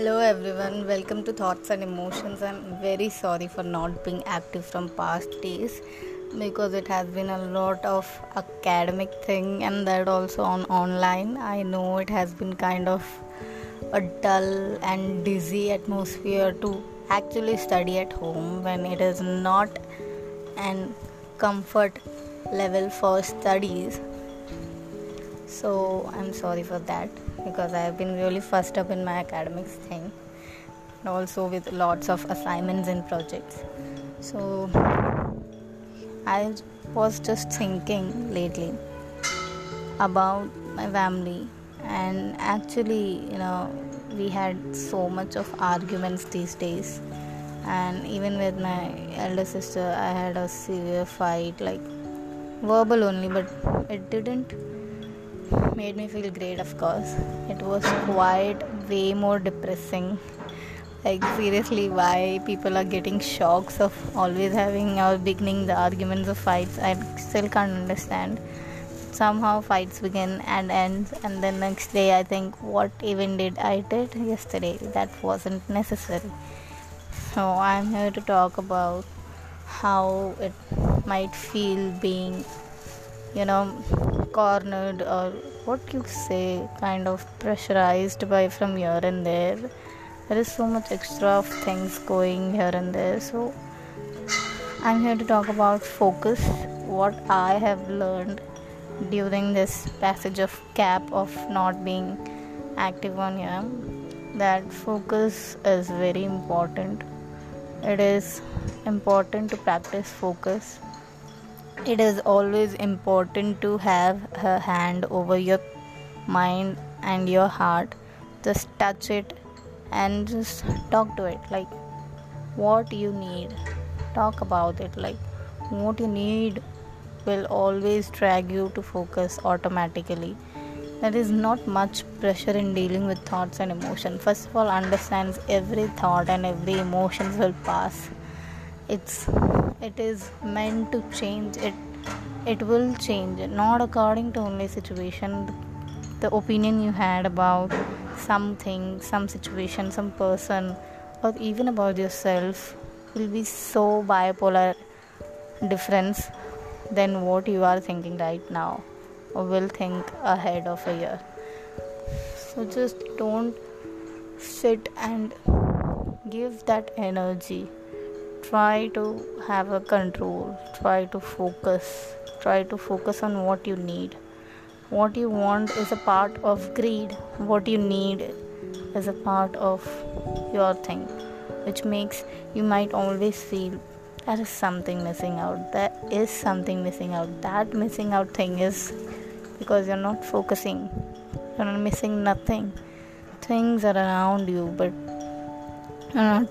Hello everyone, welcome to Thoughts and Emotions. I'm very sorry for not being active from past days because it has been a lot of academic thing and that also on online. I know it has been kind of a dull and dizzy atmosphere to actually study at home when it is not an comfort level for studies. So I'm sorry for that because I have been really fussed up in my academics thing and also with lots of assignments and projects. So I was just thinking lately about my family and actually you know we had so much of arguments these days and even with my elder sister i had a severe fight like verbal only but it didn't made me feel great of course. It was quite way more depressing. Like seriously why people are getting shocks of always having or beginning the arguments of fights i still can't understand. Somehow fights begin and ends and then next day i think what even did i did yesterday? That wasn't necessary. So i'm here to talk about how it might feel being you know cornered or what you say kind of pressurized by from here and there. There is so much extra of things going here and there. So i'm here to talk about focus what i have learned during this passage of cap of not being active on here that focus is very important. It is important to practice focus it is always important to have a hand over your mind and your heart. Just touch it and just talk to it like what you need. Talk about it like what you need will always drag you to focus automatically. There is not much pressure in dealing with thoughts and emotion. First of all understands every thought and every emotion will pass. It's it is meant to change. It it will change. Not according to only situation. The opinion you had about something some situation some person or even about yourself will be so bipolar difference than what you are thinking right now or will think ahead of a year. So just don't sit and give that energy try to have a control. Try to focus. Try to focus on what you need. What you want is a part of greed. What you need is a part of your thing which makes you might always feel there is something missing out. There is something missing out. That missing out thing is because you're not focusing. You're not missing nothing. Things are around you but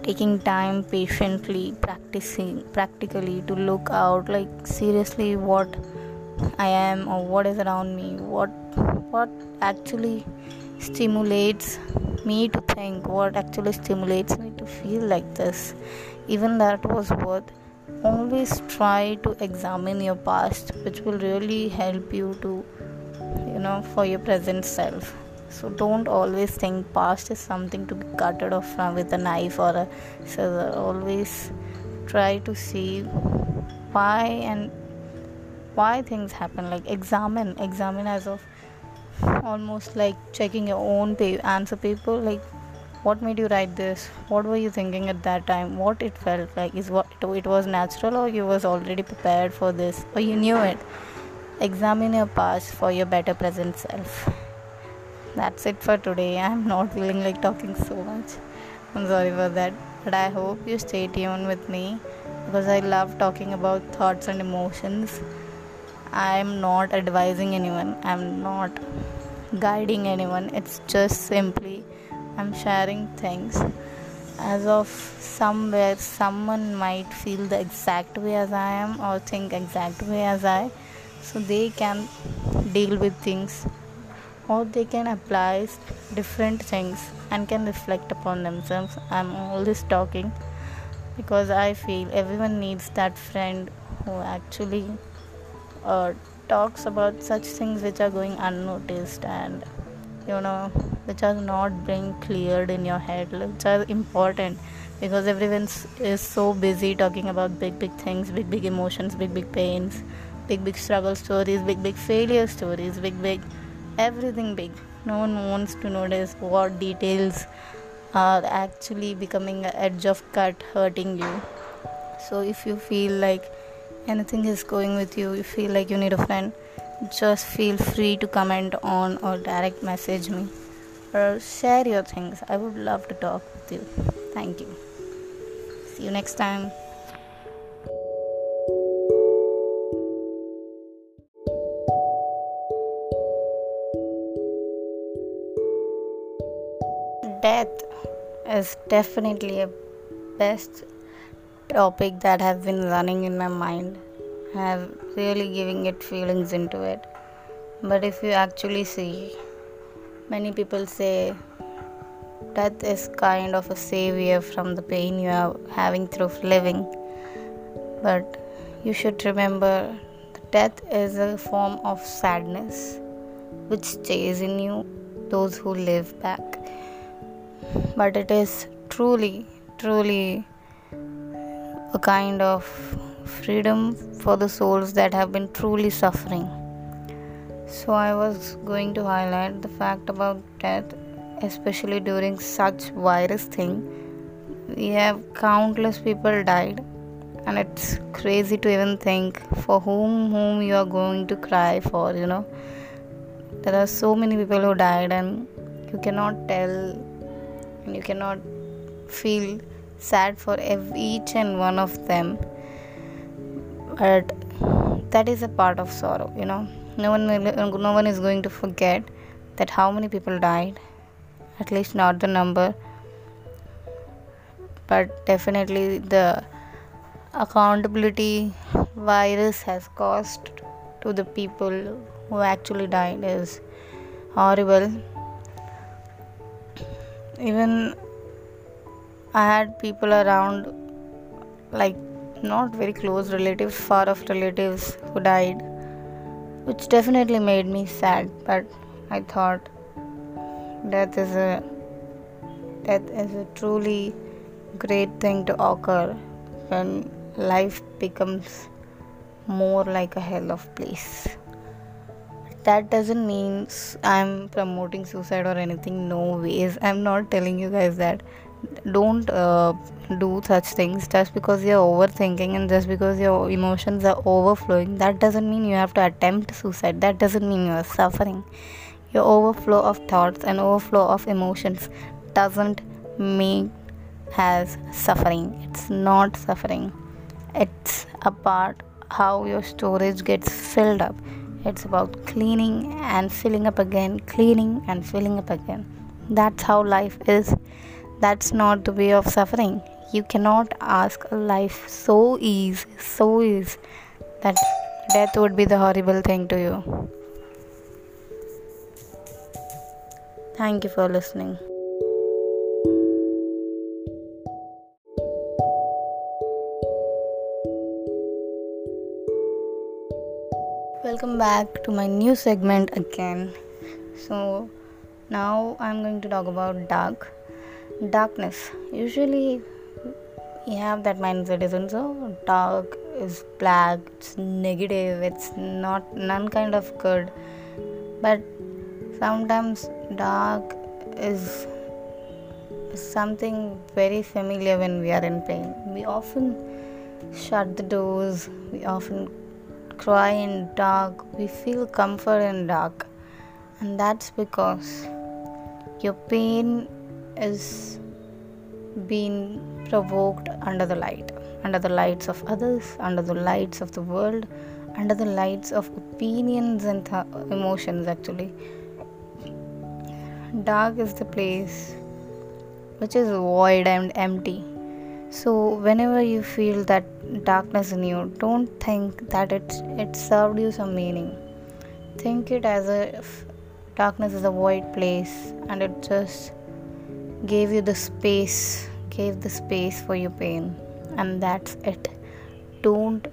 taking time patiently practicing practically to look out like seriously what i am or what is around me what what actually stimulates me to think what actually stimulates me to feel like this. Even that was worth. Always try to examine your past which will really help you to you know for your present self so don't always think past is something to be cutted off with a knife or a scissor. Always try to see why and why things happen. Like examine examine as of almost like checking your own pay- answer paper. Like what made you write this? What were you thinking at that time? What it felt like? Is what it was natural or you was already prepared for this? Or you knew it? Examine your past for your better present self that's it for today. I'm not feeling like talking so much. I'm sorry for that. But i hope you stay tuned with me because i love talking about thoughts and emotions. I'm not advising anyone. I'm not guiding anyone. It's just simply i'm sharing things as of somewhere someone might feel the exact way as i am or think exact way as i. So they can deal with things or they can apply different things and can reflect upon themselves. I'm always talking because i feel everyone needs that friend who actually uh, talks about such things which are going unnoticed and you know which are not being cleared in your head which are important because everyone is so busy talking about big big things big big emotions big big pains big big struggle stories big big failure stories big big everything big. No one wants to notice what details are actually becoming an edge of cut hurting you. So if you feel like anything is going with you you feel like you need a friend just feel free to comment on or direct message me or share your things. I would love to talk with you. Thank you. See you next time death is definitely a best topic that have been running in my mind. I have really giving it feelings into it. But if you actually see many people say death is kind of a savior from the pain you are having through living. But you should remember death is a form of sadness which stays in you those who live back but it is truly, truly a kind of freedom for the souls that have been truly suffering. So, I was going to highlight the fact about death, especially during such virus thing. We have countless people died, and it's crazy to even think for whom whom you are going to cry for. You know, there are so many people who died, and you cannot tell you cannot feel sad for each and one of them. But that is a part of sorrow you know. No one will, no one is going to forget that how many people died at least not the number but definitely the accountability virus has caused to the people who actually died is horrible even I had people around, like not very close relatives, far off relatives who died, which definitely made me sad. But I thought death is a death is a truly great thing to occur when life becomes more like a hell of place that doesn't mean I'm promoting suicide or anything. No ways. I'm not telling you guys that. Don't uh, do such things just because you're overthinking and just because your emotions are overflowing. That doesn't mean you have to attempt suicide. That doesn't mean you are suffering. Your overflow of thoughts and overflow of emotions doesn't mean as suffering. It's not suffering. It's a part how your storage gets filled up it's about cleaning and filling up again, cleaning and filling up again. That's how life is. That's not the way of suffering. You cannot ask life so easy, so easy that death would be the horrible thing to you. Thank you for listening. Welcome back to my new segment again. So now i'm going to talk about dark darkness. Usually we have that mindset isn't so? Dark is black it's negative it's not none kind of good. But sometimes dark is something very familiar when we are in pain. We often shut the doors we often cry in dark, we feel comfort in dark. And that's because your pain is being provoked under the light, under the lights of others, under the lights of the world, under the lights of opinions and th- emotions, actually. Dark is the place which is void and empty so whenever you feel that darkness in you don't think that it it served you some meaning. Think it as a darkness is a void place and it just gave you the space gave the space for your pain. And that's it. Don't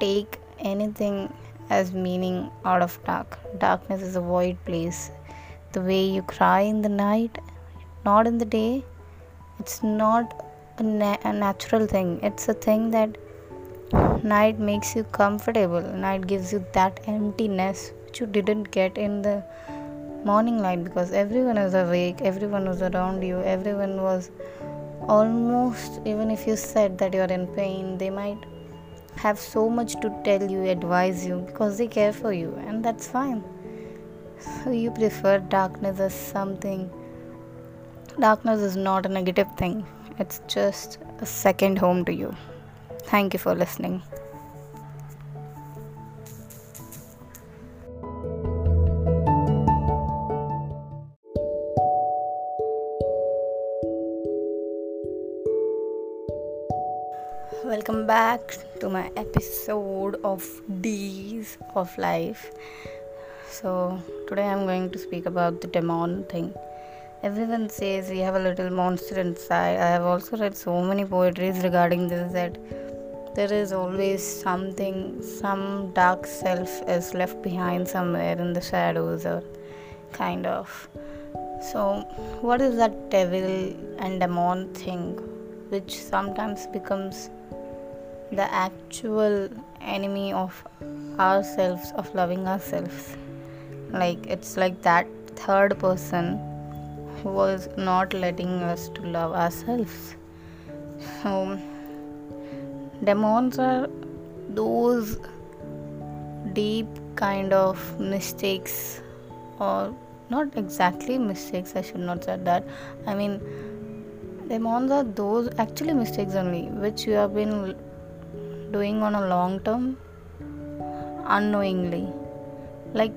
take anything as meaning out of dark. Darkness is a void place. The way you cry in the night, not in the day. It's not a, na- a natural thing. It's a thing that night makes you comfortable. Night gives you that emptiness which you didn't get in the morning light because everyone is awake, everyone was around you, everyone was almost even if you said that you're in pain, they might have so much to tell you, advise you because they care for you, and that's fine. So, you prefer darkness as something. Darkness is not a negative thing, it's just a second home to you. Thank you for listening. Welcome back to my episode of D's of Life. So, today I'm going to speak about the demon thing. Everyone says we have a little monster inside. I have also read so many poetries regarding this that there is always something, some dark self is left behind somewhere in the shadows, or kind of. So, what is that devil and demon thing? which sometimes becomes the actual enemy of ourselves of loving ourselves like it's like that third person was not letting us to love ourselves. So demons are those deep kind of mistakes or not exactly mistakes i should not say that. I mean demons are those actually mistakes only which you have been doing on a long term unknowingly. Like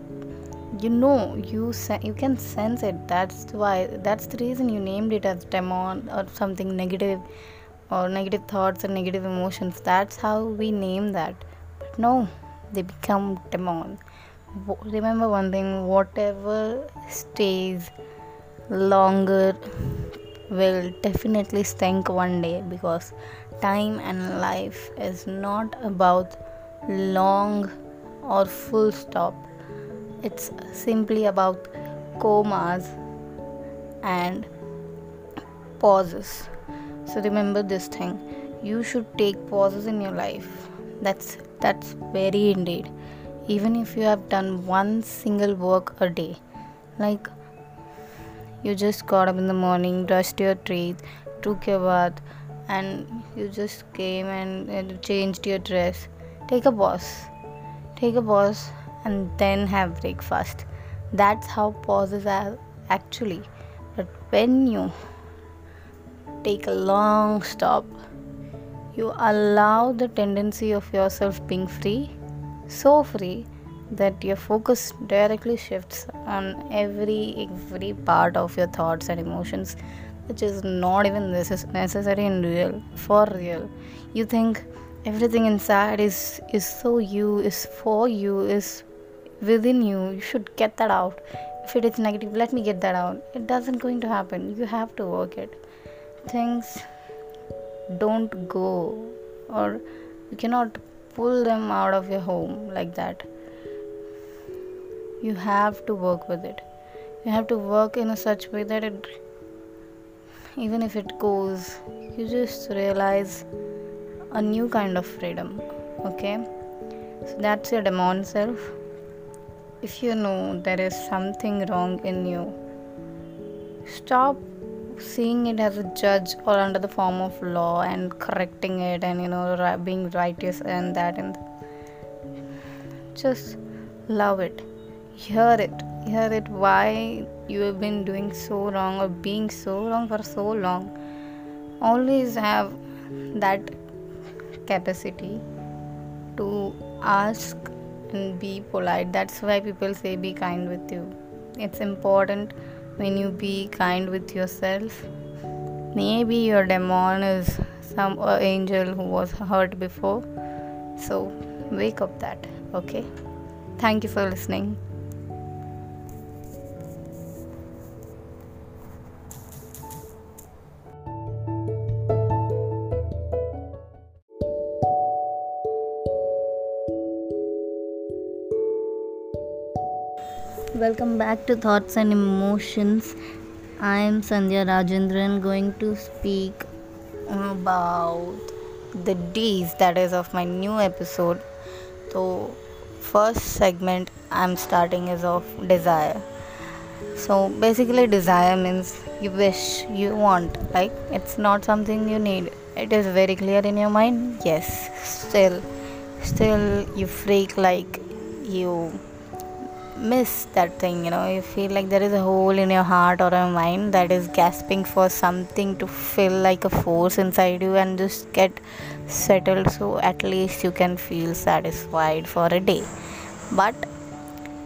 you know you se- you can sense it. That's why that's the reason you named it as demon or something negative or negative thoughts and negative emotions. That's how we name that. But no they become demon. Remember one thing whatever stays longer will definitely stink one day because time and life is not about long or full stop it's simply about comas and pauses. So remember this thing. You should take pauses in your life. That's that's very indeed. Even if you have done one single work a day like you just got up in the morning, brushed your teeth, took your bath, and you just came and, and changed your dress. Take a pause. Take a pause and then have breakfast. That's how pauses are actually. But when you take a long stop, you allow the tendency of yourself being free, so free that your focus directly shifts on every every part of your thoughts and emotions which is not even necessary in real for real you think everything inside is is so you is for you is within you you should get that out. If it is negative let me get that out. It doesn't going to happen. You have to work it. Things don't go or you cannot pull them out of your home like that. You have to work with it. You have to work in a such way that it even if it goes you just realize a new kind of freedom okay? So that's your demon self if you know there is something wrong in you stop seeing it as a judge or under the form of law and correcting it and you know being righteous and that and just love it. Hear it. Hear it why you have been doing so wrong or being so wrong for so long. Always have that capacity to ask and be polite. That's why people say be kind with you. It's important when you be kind with yourself. Maybe your demon is some angel who was hurt before. So wake up that okay? Thank you for listening Welcome back to Thoughts and Emotions. I am Sandhya Rajendran going to speak about the D's that is of my new episode. So, first segment I'm starting is of desire. So, basically, desire means you wish, you want, like it's not something you need. It is very clear in your mind. Yes, still, still you freak like you miss that thing you know. You feel like there is a hole in your heart or a mind that is gasping for something to fill like a force inside you and just get settled so at least you can feel satisfied for a day. But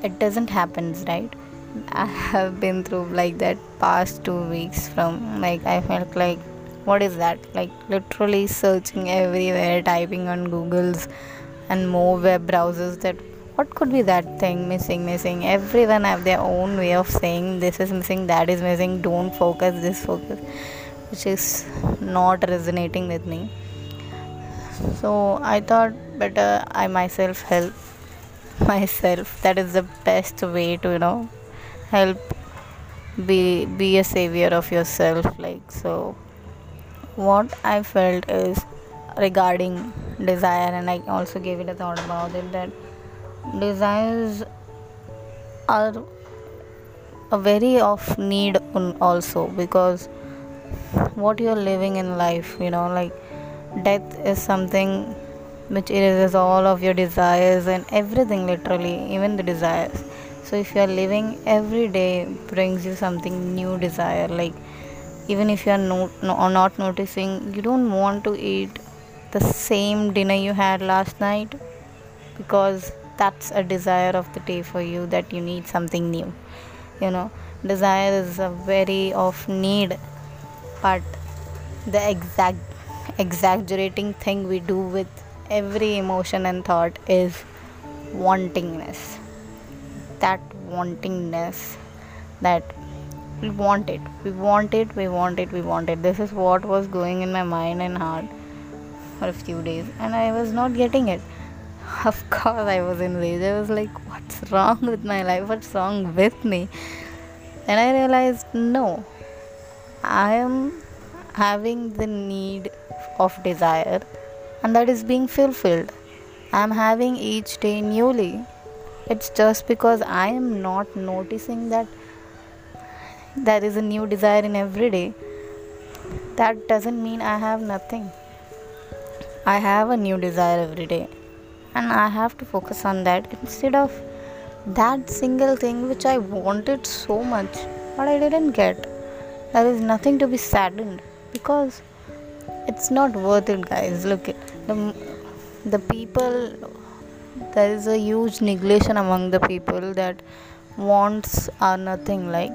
it doesn't happen right? I have been through like that past two weeks from like i felt like what is that? Like literally searching everywhere typing on googles and more web browsers that what could be that thing missing missing? Everyone have their own way of saying this is missing that is missing don't focus this focus which is not resonating with me. So i thought better i myself help myself. That is the best way to you know help be be a savior of yourself like so. What i felt is regarding desire and i also gave it a thought about it that desires are a very of need also because what you're living in life you know like death is something which erases all of your desires and everything literally even the desires. So if you're living every day brings you something new desire like even if you're not, no, not noticing you don't want to eat the same dinner you had last night because that's a desire of the day for you that you need something new. You know desire is a very of need but the exact exaggerating thing we do with every emotion and thought is wantingness. That wantingness that we want it we want it we want it we want it. This is what was going in my mind and heart for a few days and i was not getting it of course i was in rage i was like what's wrong with my life? What's wrong with me? And i realized no. I am having the need of desire and that is being fulfilled. I am having each day newly. It's just because i am not noticing that there is a new desire in every day. That doesn't mean i have nothing. I have a new desire every day and I have to focus on that instead of that single thing which I wanted so much but I didn't get. There is nothing to be saddened because it's not worth it, guys. Look, the, the people, there is a huge negation among the people that wants are nothing like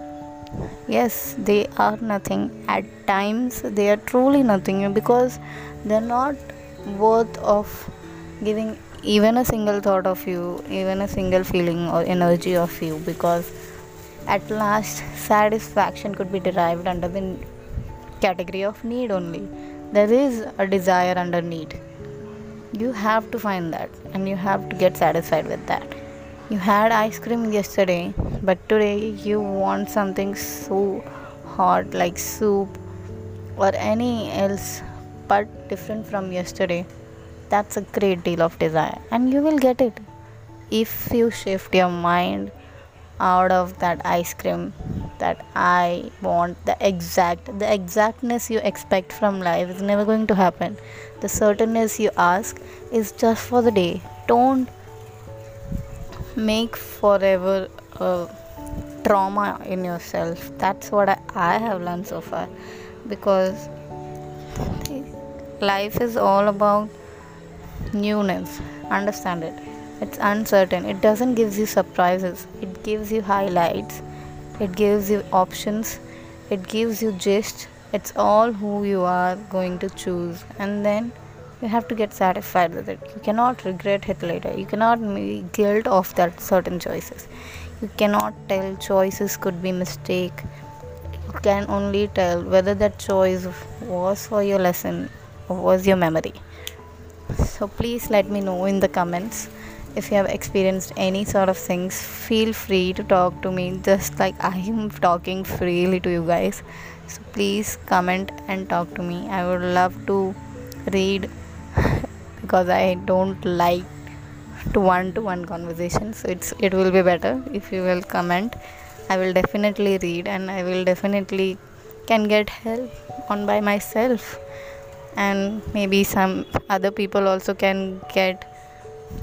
yes they are nothing at times they are truly nothing because they're not worth of giving even a single thought of you, even a single feeling or energy of you, because at last satisfaction could be derived under the category of need only. There is a desire under need. You have to find that and you have to get satisfied with that. You had ice cream yesterday, but today you want something so hot like soup or any else but different from yesterday that's a great deal of desire and you will get it. If you shift your mind out of that ice cream that i want the exact the exactness you expect from life is never going to happen. The certainness you ask is just for the day. Don't make forever a trauma in yourself. That's what I, I have learned so far because life is all about newness. Understand it. It's uncertain. It doesn't give you surprises. It gives you highlights. It gives you options. It gives you gist. It's all who you are going to choose. And then you have to get satisfied with it. You cannot regret it later. You cannot be guilt of that certain choices. You cannot tell choices could be mistake. You can only tell whether that choice was for your lesson or was your memory so please let me know in the comments if you have experienced any sort of things. Feel free to talk to me. Just like i am talking freely to you guys. So please comment and talk to me. I would love to read because i don't like to one to one conversation so it's it will be better if you will comment. I will definitely read and i will definitely can get help on by myself and maybe some other people also can get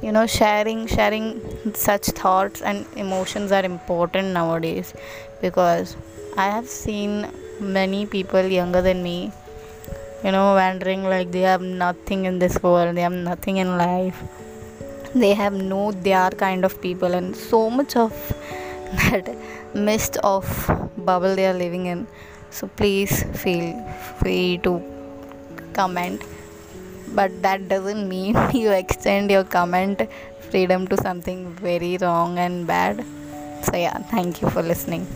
you know sharing sharing such thoughts and emotions are important nowadays. Because i have seen many people younger than me you know wondering like they have nothing in this world they have nothing in life. They have no their kind of people and so much of that mist of bubble they are living in. So please feel free to comment but that doesn't mean you extend your comment freedom to something very wrong and bad. So yeah thank you for listening